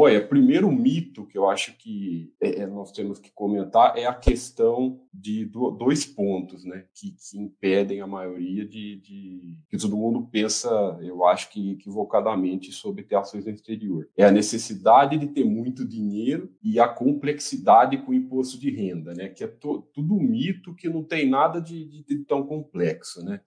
Olha, primeiro mito que eu acho que é, é, nós temos que comentar é a questão de dois pontos, né, que, que impedem a maioria de, de, que todo mundo pensa, eu acho que equivocadamente sobre ter ações no exterior. É a necessidade de ter muito dinheiro e a complexidade com o imposto de renda, né, que é to, tudo um mito que não tem nada de, de, de tão complexo, né.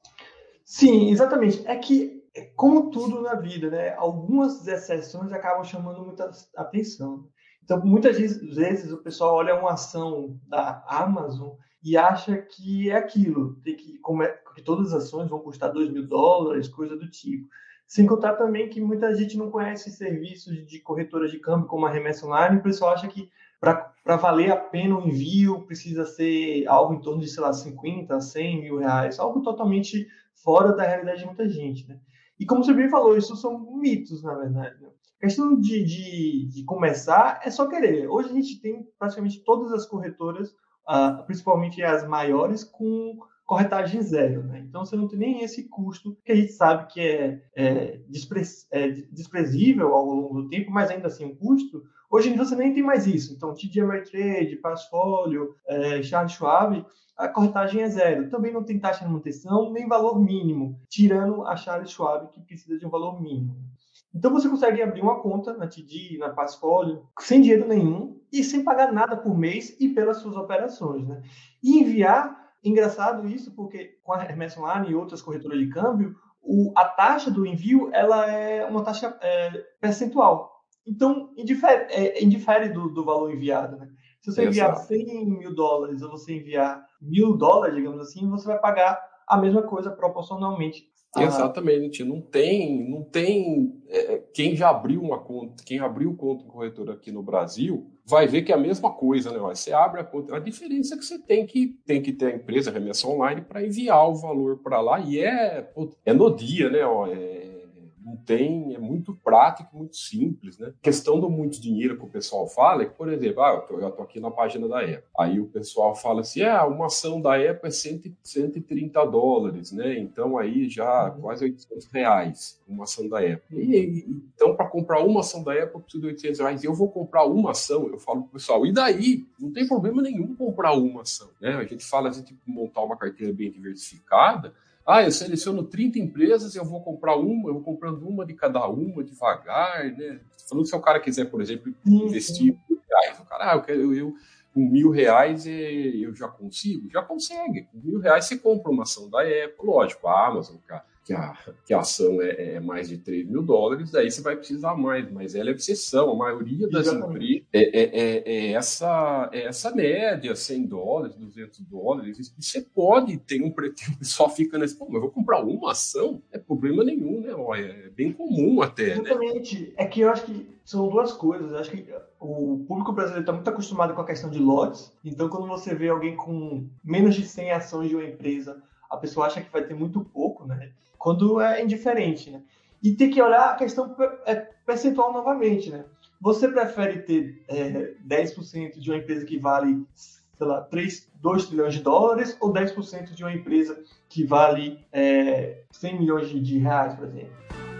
Sim, exatamente. É que como tudo na vida, né? Algumas exceções acabam chamando muita atenção. Então, muitas vezes o pessoal olha uma ação da Amazon e acha que é aquilo, que, como é, que todas as ações vão custar 2 mil dólares, coisa do tipo. Sem contar também que muita gente não conhece serviços de corretora de câmbio como a remessa online, o pessoal acha que para valer a pena o envio precisa ser algo em torno de, sei lá, 50, 100 mil reais, algo totalmente fora da realidade de muita gente, né? E como você bem falou, isso são mitos, na verdade. Né? A questão de, de, de, começar é só querer. Hoje a gente tem praticamente todas as corretoras, uh, principalmente as maiores, com corretagem zero. Né? Então você não tem nem esse custo, que a gente sabe que é, é, despre, é desprezível ao longo do tempo, mas ainda assim um custo. Hoje em dia você nem tem mais isso. Então, TD Ameritrade, Passfolio, é, Charles Schwab, a corretagem é zero. Também não tem taxa de manutenção, nem valor mínimo, tirando a Charles Schwab, que precisa de um valor mínimo. Então você consegue abrir uma conta na TD, na Passfolio, sem dinheiro nenhum e sem pagar nada por mês e pelas suas operações. Né? E enviar, engraçado isso, porque com a Hermes Online e outras corretoras de câmbio, o, a taxa do envio ela é uma taxa é, percentual. Então, indifere, é, indifere do, do valor enviado. Né? Se você enviar 100 mil dólares ou você enviar mil dólares, digamos assim, você vai pagar a mesma coisa proporcionalmente. Exatamente, não tem, não tem. É, quem já abriu uma conta, quem abriu conta em corretora aqui no Brasil, vai ver que é a mesma coisa, né? Você abre a conta, a diferença é que você tem que, tem que ter a empresa remessa online para enviar o valor para lá e é, é no dia, né? É, não tem, é muito prático, muito simples, né? A questão do muito dinheiro que o pessoal fala é que, por exemplo, ah, eu tô, eu tô aqui na página da Apple. Aí o pessoal fala assim, ah, uma ação da Apple é 100, 130 dólares, né? Então aí já uhum. quase 800 reais uma ação da Apple. E, e, então, para comprar uma ação da Apple, eu preciso de 800 reais. Eu vou comprar uma ação, eu falo pro pessoal, e daí? Não tem problema nenhum comprar uma ação, né? A gente fala assim, tipo, montar uma carteira bem diversificada, ah, eu seleciono 30 empresas eu vou comprar uma, eu vou comprando uma de cada uma, devagar, né? Falando que se o cara quiser, por exemplo, investir mil reais, o cara, ah, eu quero, eu, com mil reais eu já consigo? Já consegue. Com mil reais você compra uma ação da Apple, lógico, a Amazon, cara que a, que a ação é, é, mais de 3 mil dólares, daí você vai precisar mais, mas ela é obsessão. A maioria das empresas é, é, é, é, essa, é essa média, 100 dólares, 200 dólares. Você pode ter um pretendo, só fica nesse, pô, mas eu vou comprar uma ação? É problema nenhum, né? Olha, é bem comum até. Né? Exatamente. Né? É que eu acho que são duas coisas. Eu acho que o público brasileiro está muito acostumado com a questão de lotes, então quando você vê alguém com menos de 100 ações de uma empresa, a pessoa acha que vai ter muito pouco, né? Quando é indiferente, né? E tem que olhar a questão é, percentual novamente, né? Você prefere ter é, 10% de uma empresa que vale, sei lá, 3, 2 trilhões de dólares ou 10% de uma empresa que vale é, 100 milhões de, de reais, por exemplo?